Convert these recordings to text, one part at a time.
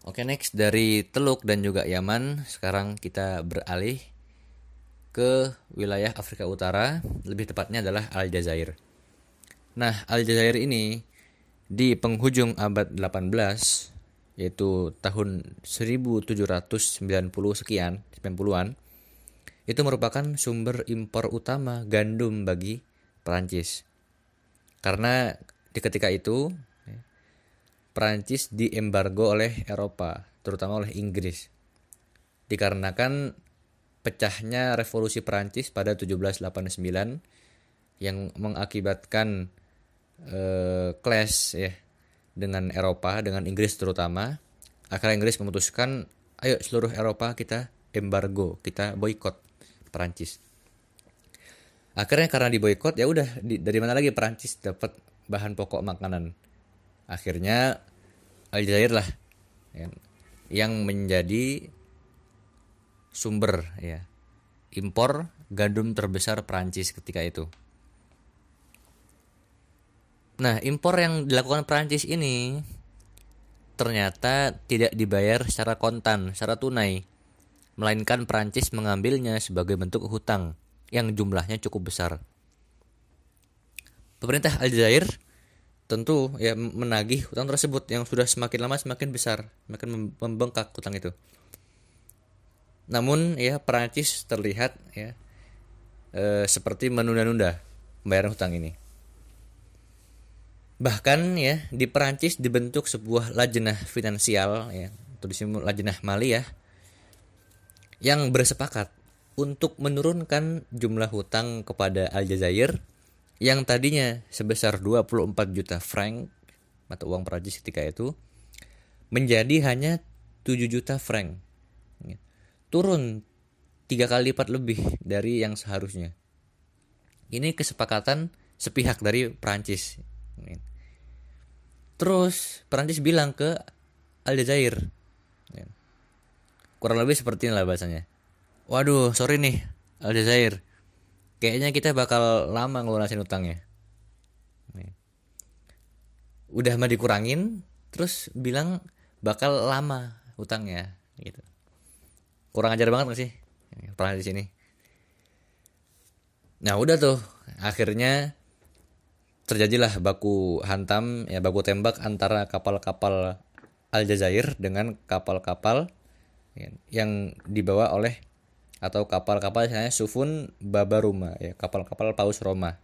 Oke next dari Teluk dan juga Yaman sekarang kita beralih ke wilayah Afrika Utara lebih tepatnya adalah Aljazair. Nah Aljazair ini di penghujung abad 18 yaitu tahun 1790 sekian 90-an itu merupakan sumber impor utama gandum bagi Perancis. Karena di ketika itu Perancis diembargo oleh Eropa, terutama oleh Inggris. Dikarenakan pecahnya revolusi Perancis pada 1789 yang mengakibatkan eh, clash ya dengan Eropa, dengan Inggris terutama. Akhirnya Inggris memutuskan, ayo seluruh Eropa kita embargo, kita boykot Perancis. Akhirnya karena diboykot ya udah dari mana lagi Perancis dapat bahan pokok makanan. Akhirnya Aljazair lah ya, yang menjadi sumber ya impor gandum terbesar Prancis ketika itu. Nah, impor yang dilakukan Prancis ini ternyata tidak dibayar secara kontan, secara tunai, melainkan Prancis mengambilnya sebagai bentuk hutang yang jumlahnya cukup besar. Pemerintah Aljazair tentu ya menagih hutang tersebut yang sudah semakin lama semakin besar, semakin membengkak hutang itu. Namun ya Perancis terlihat ya e, seperti menunda-nunda pembayaran hutang ini. Bahkan ya di Perancis dibentuk sebuah lajnah finansial ya atau disebut mali ya yang bersepakat untuk menurunkan jumlah hutang kepada Aljazair yang tadinya sebesar 24 juta franc atau uang Prancis ketika itu menjadi hanya 7 juta franc. Turun tiga kali lipat lebih dari yang seharusnya. Ini kesepakatan sepihak dari Prancis. Terus Prancis bilang ke Aljazair. Kurang lebih seperti inilah bahasanya. Waduh, sorry nih Aljazair kayaknya kita bakal lama ngelunasin utangnya. Udah mah dikurangin terus bilang bakal lama utangnya gitu. Kurang ajar banget gak sih? Pernah di sini. Nah udah tuh. Akhirnya terjadilah baku hantam ya baku tembak antara kapal-kapal Aljazair dengan kapal-kapal yang dibawa oleh atau kapal-kapal misalnya Sufun Babaruma ya kapal-kapal Paus Roma.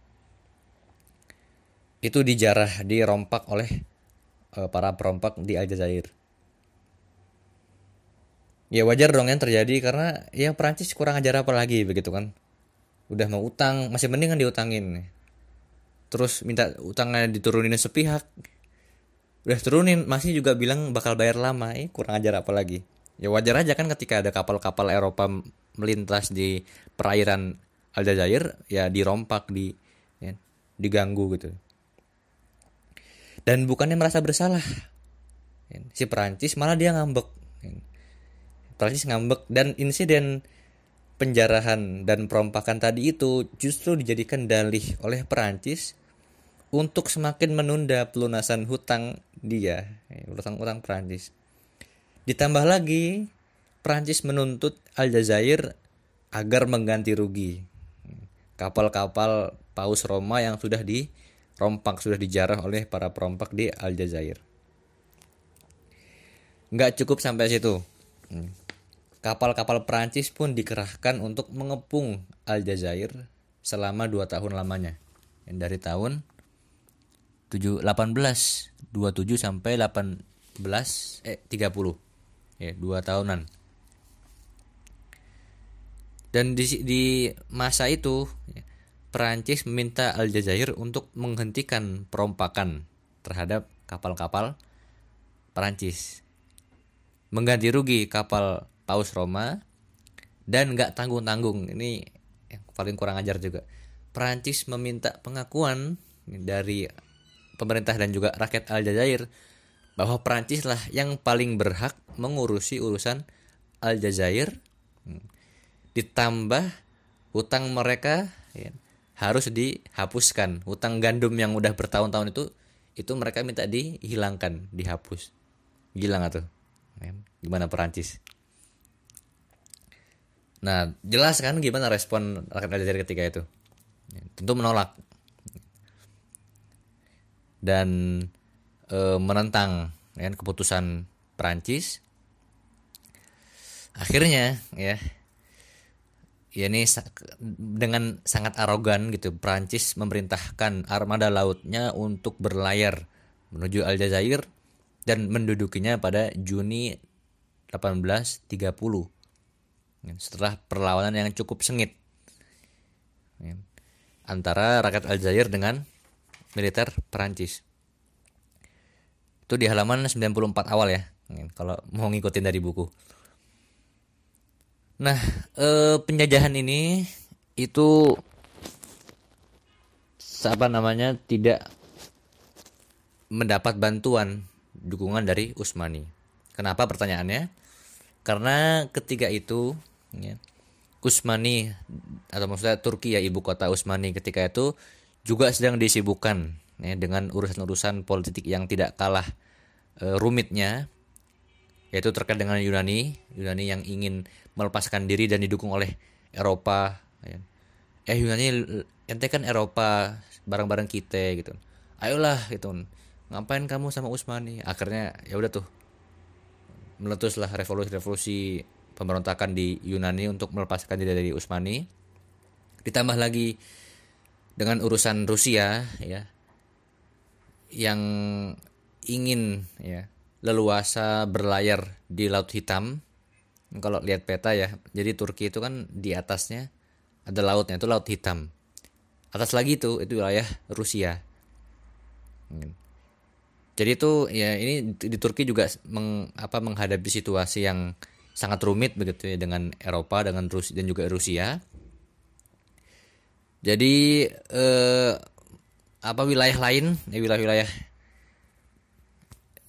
Itu dijarah dirompak oleh uh, para perompak di Aljazair. Ya wajar dong yang terjadi karena ya Perancis kurang ajar apa lagi begitu kan. Udah mau utang masih mending kan diutangin. Terus minta utangnya diturunin sepihak. Udah turunin masih juga bilang bakal bayar lama. Eh kurang ajar apa lagi. Ya wajar aja kan ketika ada kapal-kapal Eropa melintas di perairan Aljazair ya dirompak di ya, diganggu gitu dan bukannya merasa bersalah ya, si Perancis malah dia ngambek ya. Perancis ngambek dan insiden penjarahan dan perompakan tadi itu justru dijadikan dalih oleh Perancis untuk semakin menunda pelunasan hutang dia, ya, hutang-hutang Perancis. Ditambah lagi Prancis menuntut Aljazair agar mengganti rugi kapal-kapal Paus Roma yang sudah dirompak, sudah dijarah oleh para perompak di Aljazair. Nggak cukup sampai situ. Kapal-kapal Prancis pun dikerahkan untuk mengepung Aljazair selama dua tahun lamanya. Dari tahun 7, 1827 sampai 18 eh 30 ya dua tahunan dan di, di masa itu Perancis meminta Aljazair untuk menghentikan perompakan terhadap kapal-kapal Perancis. Mengganti rugi kapal Paus Roma dan nggak tanggung-tanggung. Ini yang paling kurang ajar juga. Perancis meminta pengakuan dari pemerintah dan juga rakyat Aljazair bahwa Perancis lah yang paling berhak mengurusi urusan Aljazair ditambah hutang mereka ya, harus dihapuskan. Hutang gandum yang udah bertahun-tahun itu itu mereka minta dihilangkan dihapus. Gila nggak tuh? Ya, gimana Perancis? Nah jelas kan gimana respon rakyat Aljazair ketika itu? Ya, tentu menolak. Dan e, menentang ya, keputusan Perancis. Akhirnya ya ya ini dengan sangat arogan gitu Prancis memerintahkan armada lautnya untuk berlayar menuju Aljazair dan mendudukinya pada Juni 1830 ya, setelah perlawanan yang cukup sengit. Ya, antara rakyat Aljazair dengan militer Prancis itu di halaman 94 awal ya, ya kalau mau ngikutin dari buku Nah, eh, penjajahan ini itu apa namanya tidak mendapat bantuan dukungan dari Usmani. Kenapa pertanyaannya? Karena ketika itu ya, Usmani atau maksudnya Turki ya ibu kota Usmani ketika itu juga sedang disibukkan ya, dengan urusan-urusan politik yang tidak kalah e, rumitnya yaitu terkait dengan Yunani Yunani yang ingin melepaskan diri dan didukung oleh Eropa ya. eh Yunani ente kan Eropa barang-barang kita gitu. Ayolah gitu. Ngapain kamu sama Utsmani akhirnya ya udah tuh. Meletuslah revolusi-revolusi pemberontakan di Yunani untuk melepaskan diri dari Utsmani ditambah lagi dengan urusan Rusia ya yang ingin ya leluasa berlayar di Laut Hitam. Kalau lihat peta ya, jadi Turki itu kan di atasnya ada lautnya itu Laut Hitam. Atas lagi itu itu wilayah Rusia. Jadi itu ya ini di Turki juga meng, apa menghadapi situasi yang sangat rumit begitu ya dengan Eropa dengan Rusia dan juga Rusia. Jadi eh, apa wilayah lain, ya wilayah-wilayah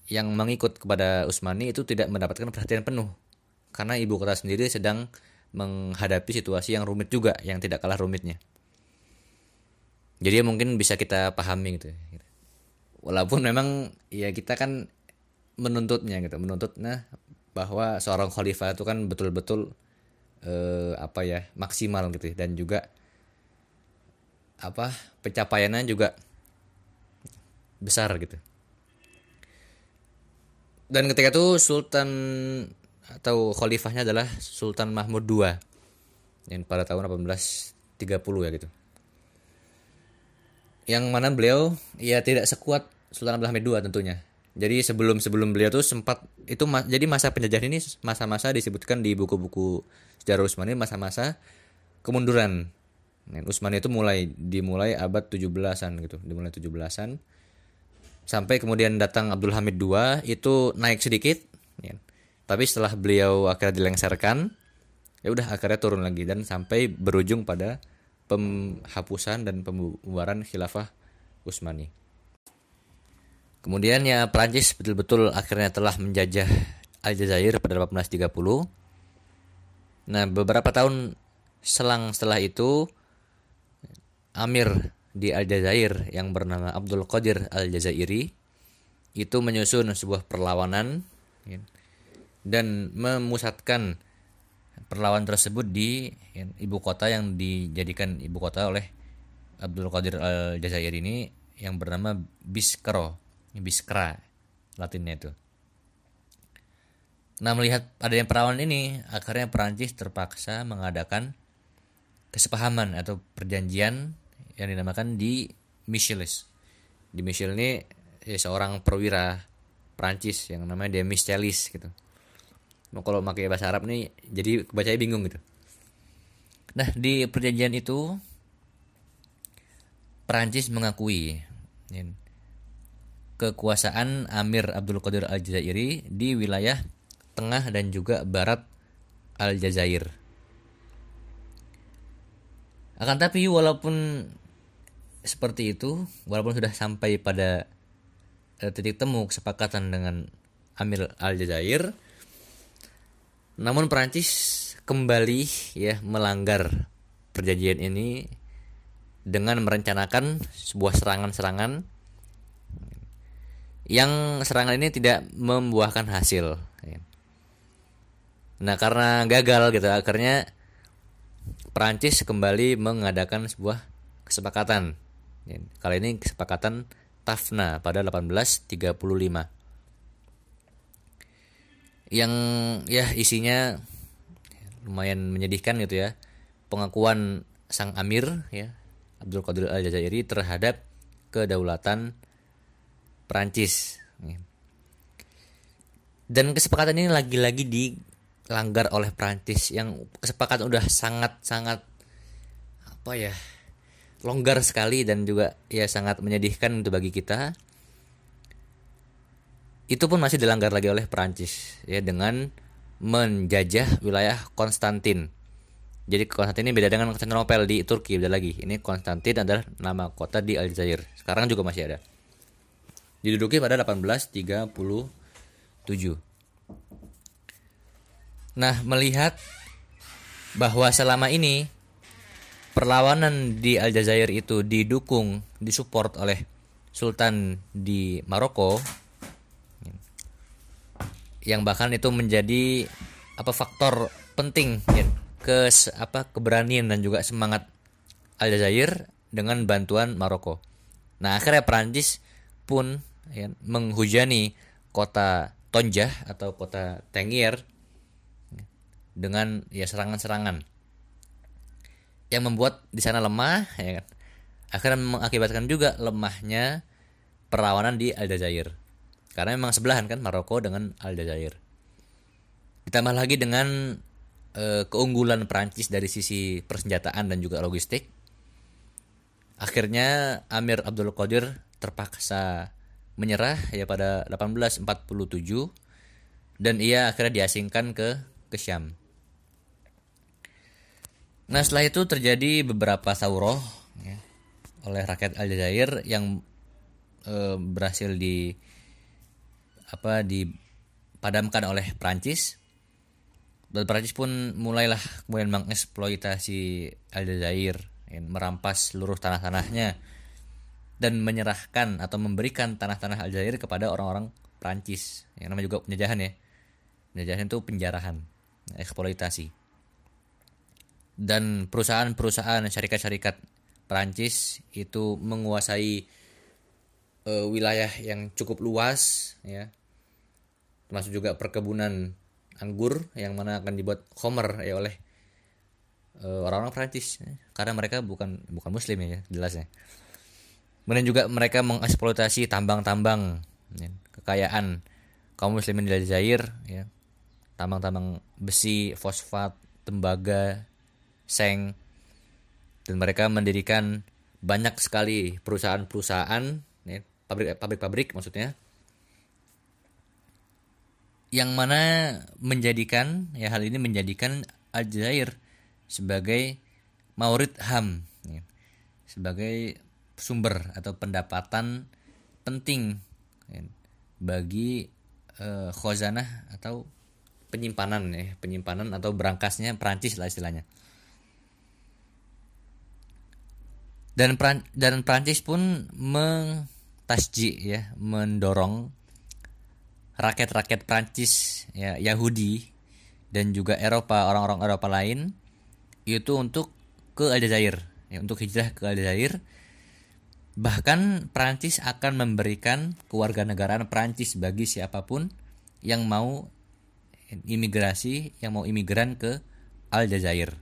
yang mengikut kepada Usmani itu tidak mendapatkan perhatian penuh. Karena ibu kota sendiri sedang menghadapi situasi yang rumit juga yang tidak kalah rumitnya. Jadi mungkin bisa kita pahami gitu walaupun memang ya kita kan menuntutnya gitu menuntut nah bahwa seorang khalifah itu kan betul-betul eh, apa ya maksimal gitu dan juga apa pencapaiannya juga besar gitu dan ketika itu Sultan atau khalifahnya adalah Sultan Mahmud II yang pada tahun 1830 ya gitu. Yang mana beliau ya tidak sekuat Sultan Abdul Hamid II tentunya. Jadi sebelum sebelum beliau tuh sempat itu ma jadi masa penjajahan ini masa-masa disebutkan di buku-buku sejarah Utsmani masa-masa kemunduran. Utsmani itu mulai dimulai abad 17-an gitu, dimulai 17-an sampai kemudian datang Abdul Hamid II itu naik sedikit ya. tapi setelah beliau akhirnya dilengsarkan ya udah akhirnya turun lagi dan sampai berujung pada penghapusan dan pembubaran khilafah Utsmani. Kemudian ya Prancis betul-betul akhirnya telah menjajah Aljazair pada 1830. Nah, beberapa tahun selang setelah itu Amir di Aljazair yang bernama Abdul Qadir Aljazairi itu menyusun sebuah perlawanan ya, dan memusatkan perlawanan tersebut di ya, ibu kota yang dijadikan ibu kota oleh Abdul Qadir Aljazair ini yang bernama Biskro, Biskra Latinnya itu. Nah melihat adanya perlawanan ini, akhirnya Perancis terpaksa mengadakan kesepahaman atau perjanjian yang dinamakan di Michelis. Di Michel ini ya, seorang perwira Prancis yang namanya Demis Celis gitu. Nah, kalau pakai bahasa Arab nih jadi bacanya bingung gitu. Nah, di perjanjian itu Prancis mengakui ya, kekuasaan Amir Abdul Qadir Al-Jazairi di wilayah tengah dan juga barat Aljazair. Akan tapi walaupun seperti itu walaupun sudah sampai pada uh, titik temu kesepakatan dengan Amir Aljazair namun Prancis kembali ya melanggar perjanjian ini dengan merencanakan sebuah serangan-serangan yang serangan ini tidak membuahkan hasil ya. Nah karena gagal gitu akhirnya Prancis kembali mengadakan sebuah kesepakatan. Kali ini kesepakatan Tafna pada 1835. Yang ya isinya lumayan menyedihkan gitu ya. Pengakuan sang amir ya Abdul Qadir Al-Jazairi terhadap kedaulatan Prancis. Dan kesepakatan ini lagi-lagi dilanggar oleh Prancis yang kesepakatan udah sangat-sangat apa ya longgar sekali dan juga ya sangat menyedihkan untuk bagi kita. Itu pun masih dilanggar lagi oleh Prancis ya dengan menjajah wilayah Konstantin. Jadi Konstantin ini beda dengan Konstantinopel di Turki beda lagi. Ini Konstantin adalah nama kota di Aljazair. Sekarang juga masih ada. Diduduki pada 1837. Nah, melihat bahwa selama ini perlawanan di Aljazair itu didukung, disupport oleh Sultan di Maroko yang bahkan itu menjadi apa faktor penting ya, ke apa keberanian dan juga semangat Aljazair dengan bantuan Maroko. Nah, akhirnya Prancis pun ya, menghujani kota Tonjah atau kota Tangier dengan ya serangan-serangan yang membuat di sana lemah ya kan? Akhirnya mengakibatkan juga lemahnya perlawanan di Aljazair. Karena memang sebelahan kan Maroko dengan Aljazair. Ditambah lagi dengan e, keunggulan Prancis dari sisi persenjataan dan juga logistik. Akhirnya Amir Abdul Qadir terpaksa menyerah ya pada 1847 dan ia akhirnya diasingkan ke ke Syam Nah setelah itu terjadi beberapa sauroh ya, oleh rakyat Aljazair yang e, berhasil di apa dipadamkan oleh Prancis dan Prancis pun mulailah kemudian mengeksploitasi Aljazair ya, merampas seluruh tanah-tanahnya dan menyerahkan atau memberikan tanah-tanah Aljazair kepada orang-orang Prancis yang namanya juga penjajahan ya. Penjajahan itu penjarahan eksploitasi dan perusahaan-perusahaan syarikat-syarikat Perancis itu menguasai uh, wilayah yang cukup luas ya. Termasuk juga perkebunan anggur yang mana akan dibuat homer ya oleh uh, orang-orang Perancis ya. karena mereka bukan bukan muslim ya jelasnya kemudian juga mereka mengeksploitasi tambang-tambang ya, kekayaan kaum muslimin di Aljazair ya. Tambang-tambang besi fosfat tembaga Seng. Dan mereka mendirikan banyak sekali perusahaan-perusahaan ya, pabrik-pabrik maksudnya yang mana menjadikan ya hal ini menjadikan Aljazair sebagai maurid ham ya, sebagai sumber atau pendapatan penting ya, bagi uh, khazanah atau penyimpanan ya penyimpanan atau berangkasnya Perancis lah istilahnya dan Pran dan Prancis pun mentasji ya mendorong rakyat-rakyat Prancis ya Yahudi dan juga Eropa orang-orang Eropa lain itu untuk ke Aljazair ya untuk hijrah ke Aljazair. Bahkan Prancis akan memberikan kewarganegaraan Prancis bagi siapa pun yang mau imigrasi yang mau imigran ke Aljazair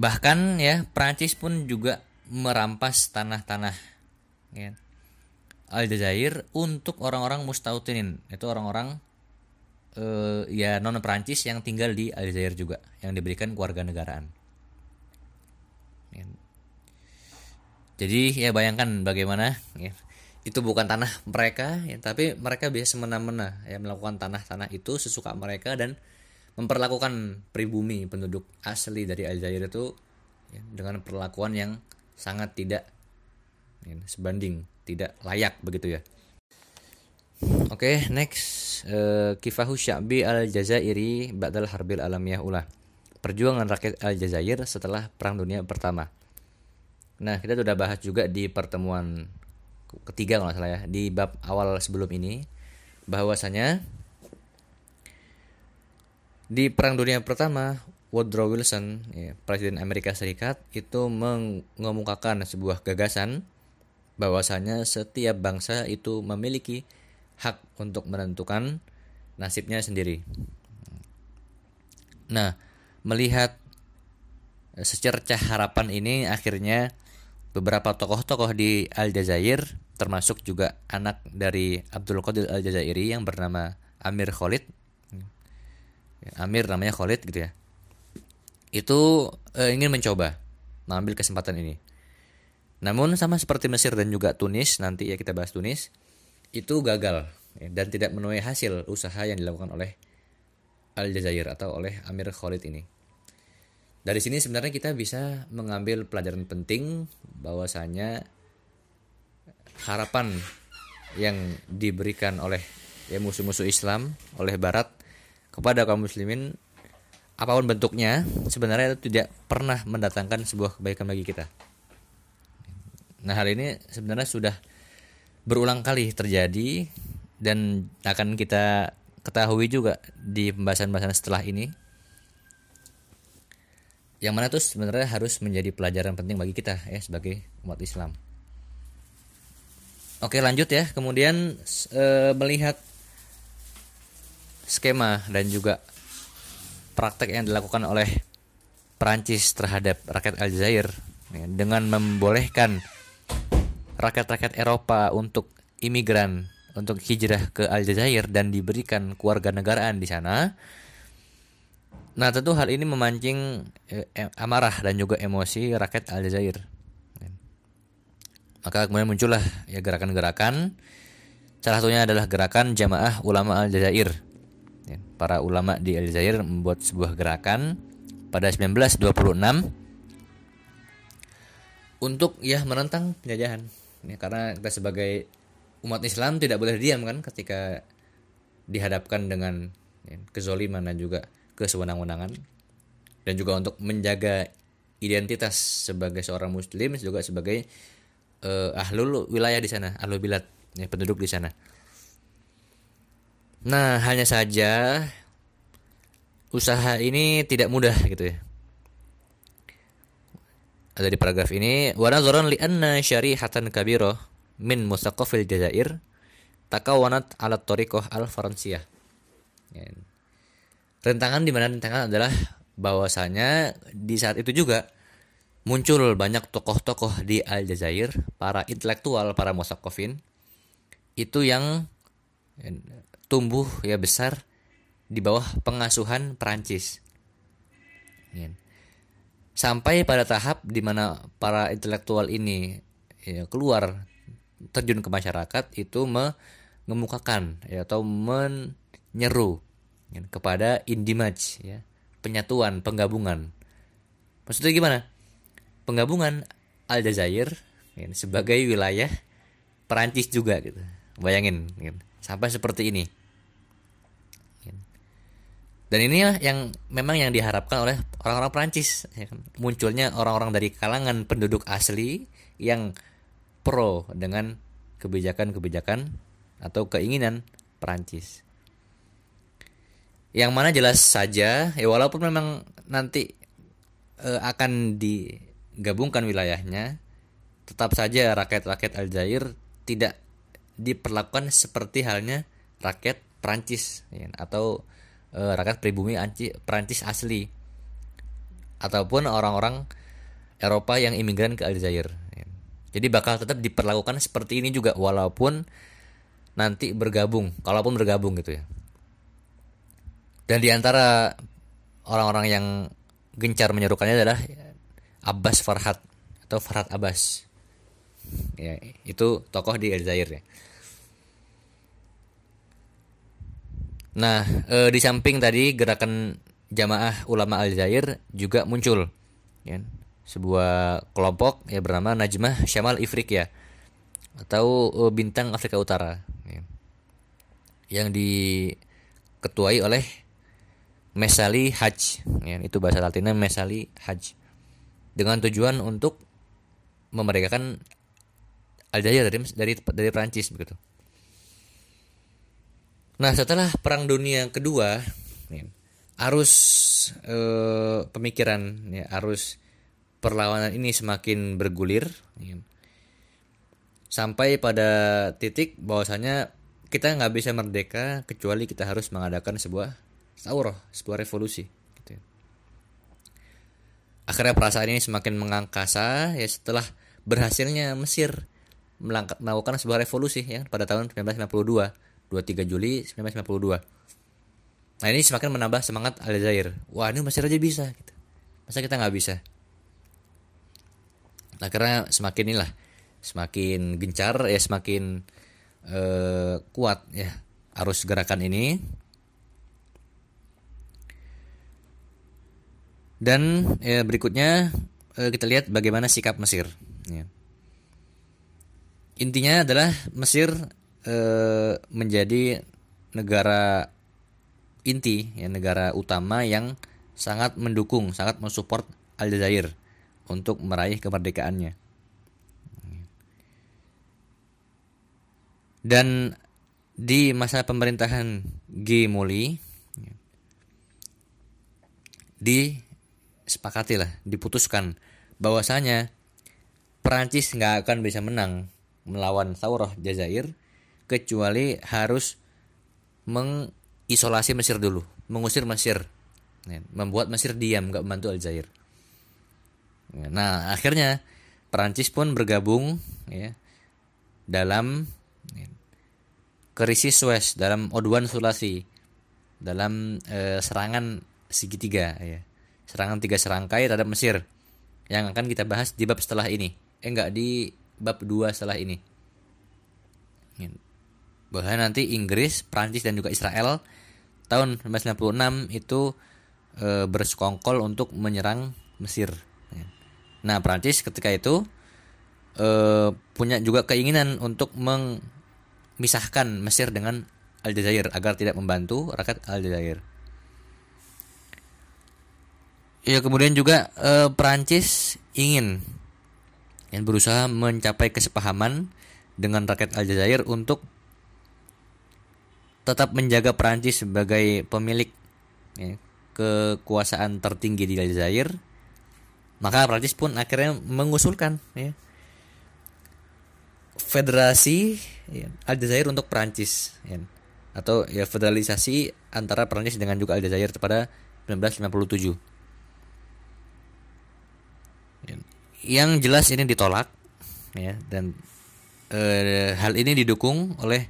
bahkan ya Prancis pun juga merampas tanah-tanah ya, Aljazair untuk orang-orang mustautinin itu orang-orang uh, ya non Prancis yang tinggal di Aljazair juga yang diberikan keluarga negaraan ya. jadi ya bayangkan bagaimana ya itu bukan tanah mereka ya tapi mereka biasa semena-mena ya melakukan tanah-tanah itu sesuka mereka dan memperlakukan pribumi penduduk asli dari Aljazair itu ya, dengan perlakuan yang sangat tidak ya, sebanding tidak layak begitu ya. Oke okay, next uh, kifahu sya'bi al-jazairi ba'dal harbil alamiyah ulah. Perjuangan rakyat Aljazair setelah perang dunia pertama. Nah kita sudah bahas juga di pertemuan ketiga kalau salah ya di bab awal sebelum ini bahwasanya di Perang Dunia Pertama, Woodrow Wilson, ya, Presiden Amerika Serikat, itu mengemukakan sebuah gagasan bahwasanya setiap bangsa itu memiliki hak untuk menentukan nasibnya sendiri. Nah, melihat secercah harapan ini akhirnya beberapa tokoh-tokoh di Aljazair termasuk juga anak dari Abdul Qadir Al-Jazairi yang bernama Amir Khalid Amir namanya Khalid gitu ya. Itu e, ingin mencoba mengambil kesempatan ini. Namun sama seperti Mesir dan juga Tunis nanti ya kita bahas Tunis itu gagal ya, dan tidak menuai hasil usaha yang dilakukan oleh Aljazair atau oleh Amir Khalid ini. Dari sini sebenarnya kita bisa mengambil pelajaran penting bahwasanya harapan yang diberikan oleh ya musuh-musuh Islam oleh Barat kepada kaum muslimin apa pun bentuknya sebenarnya itu tidak pernah mendatangkan sebuah kebaikan bagi kita. Nah hal ini sebenarnya sudah berulang kali terjadi dan akan kita ketahui juga di pembahasan-pembahasan setelah ini. Yang mana itu sebenarnya harus menjadi pelajaran penting bagi kita ya sebagai umat Islam. Oke lanjut ya, kemudian e, melihat skema dan juga praktek yang dilakukan oleh Perancis terhadap rakyat Aljazair ya, dengan membolehkan rakyat-rakyat Eropa untuk imigran untuk hijrah ke Aljazair dan diberikan keluarga negaraan di sana. Nah, tentu hal ini memancing eh, amarah dan juga emosi rakyat Aljazair. Maka kemudian muncullah ya gerakan-gerakan salah satunya adalah gerakan Jamaah Ulama Aljazair para ulama di Aljazair membuat sebuah gerakan pada 1926 untuk ya menentang penjajahan. Ya, karena kita sebagai umat Islam tidak boleh diam kan ketika dihadapkan dengan ya, kezoliman dan juga kesewenang-wenangan dan juga untuk menjaga identitas sebagai seorang muslim juga sebagai uh, ahlul wilayah di sana, ahlul bilad, ya, penduduk di sana. Nah, hanya saja usaha ini tidak mudah gitu ya. Ada di paragraf ini, wa nazaran li anna syarihatan kabira min musaqafil Jazair takawanat ala tariqah al-Faransiyah. Ya. Rentangan di mana rentangan adalah bahwasanya di saat itu juga muncul banyak tokoh-tokoh di Aljazair, para intelektual, para musaqafin itu yang tumbuh ya besar di bawah pengasuhan Perancis. Ya. Sampai pada tahap di mana para intelektual ini ya, keluar terjun ke masyarakat itu mengemukakan ya, atau menyeru ya, kepada indimaj ya, penyatuan, penggabungan. Maksudnya gimana? Penggabungan Aljazair ya, sebagai wilayah Perancis juga gitu. Bayangin gitu. Sampai seperti ini dan ini yang memang yang diharapkan oleh orang-orang Prancis ya kan? munculnya orang-orang dari kalangan penduduk asli yang pro dengan kebijakan-kebijakan atau keinginan Prancis yang mana jelas saja ya walaupun memang nanti e, akan digabungkan wilayahnya tetap saja rakyat-rakyat Aljazair tidak diperlakukan seperti halnya rakyat Prancis ya, atau uh, rakyat pribumi anci Prancis asli ataupun orang-orang Eropa yang imigran ke Aljazair. Jadi bakal tetap diperlakukan seperti ini juga walaupun nanti bergabung, kalaupun bergabung gitu ya. Dan di antara orang-orang yang gencar menyerukannya adalah Abbas Farhat atau Farhat Abbas. Ya, itu tokoh di Aljazair ya. Nah, e, di samping tadi gerakan jamaah ulama Aljazair juga muncul, ya, sebuah kelompok ya bernama Najmah Syamal Ifriqiya atau e, bintang Afrika Utara, ya, yang diketuai oleh Mesali Haj, ya, itu bahasa Latinnya Mesali Haj, dengan tujuan untuk memerdekakan Aljazair dari dari dari Prancis begitu. Nah setelah Perang Dunia Kedua, arus eh, pemikiran ya arus perlawanan ini semakin bergulir ya. sampai pada titik bahwasanya kita nggak bisa merdeka kecuali kita harus mengadakan sebuah saurah sebuah revolusi gitu. ya. akhirnya perasaan ini semakin mengangkasa ya setelah berhasilnya Mesir melakukan sebuah revolusi ya pada tahun 1952 23 Juli 1952 nah ini semakin menambah semangat Aljazair wah ini Mesir aja bisa gitu. masa kita nggak bisa nah karena semakin inilah semakin gencar ya semakin uh, kuat ya arus gerakan ini dan ya, berikutnya uh, kita lihat bagaimana sikap Mesir ya. intinya adalah Mesir uh, menjadi negara inti ya negara utama yang sangat mendukung sangat mensupport Aljazair untuk meraih kemerdekaannya. Dan di masa pemerintahan G. Moli disepakati lah, diputuskan bahwasanya Perancis nggak akan bisa menang melawan Saurah Jazair kecuali harus mengisolasi Mesir dulu, mengusir Mesir, membuat Mesir diam, nggak membantu Aljazair. Nah, akhirnya Perancis pun bergabung ya dalam ya, krisis Suez, dalam Oduan Sulasi, dalam eh, serangan segitiga ya. Serangan tiga serangkai terhadap Mesir yang akan kita bahas di bab setelah ini. Eh enggak di bab dua setelah ini. Bahwa nanti Inggris, Prancis dan juga Israel tahun 1996 itu e, bersekongkol untuk menyerang Mesir. Nah, Prancis ketika itu uh, punya juga keinginan untuk memisahkan Mesir dengan Aljazair agar tidak membantu rakyat Aljazair. Ya kemudian juga uh, Prancis ingin yang berusaha mencapai kesepahaman dengan rakyat Aljazair untuk tetap menjaga Prancis sebagai pemilik ya, kekuasaan tertinggi di Aljazair maka Prancis pun akhirnya mengusulkan ya, federasi ya, Aljazair untuk Prancis ya, atau ya federalisasi antara Prancis dengan juga Aljazair pada 1957. Ya, yang jelas ini ditolak ya dan eh, hal ini didukung oleh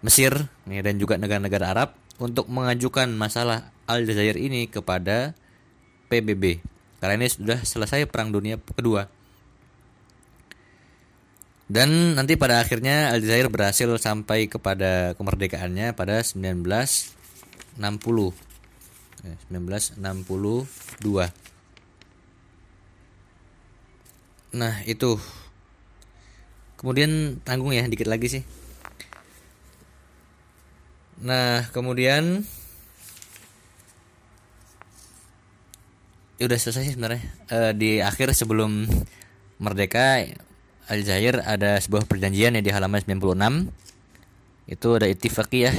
Mesir dan juga negara-negara Arab untuk mengajukan masalah Aljazair ini kepada PBB karena ini sudah selesai perang dunia kedua. Dan nanti pada akhirnya Aljazair berhasil sampai kepada kemerdekaannya pada 1960. 1962. Nah, itu. Kemudian tanggung ya dikit lagi sih. Nah, kemudian ya udah selesai sih sebenarnya. Uh, di akhir sebelum merdeka Aljazair ada sebuah perjanjian yang di halaman 96 itu ada Ittifaqiyah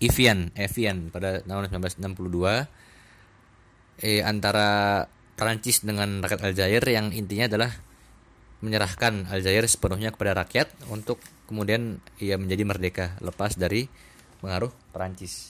Evian Evian pada tahun 1962 eh, antara Prancis dengan rakyat Aljazair yang intinya adalah menyerahkan Aljazair sepenuhnya kepada rakyat untuk kemudian ia menjadi merdeka lepas dari pengaruh Prancis.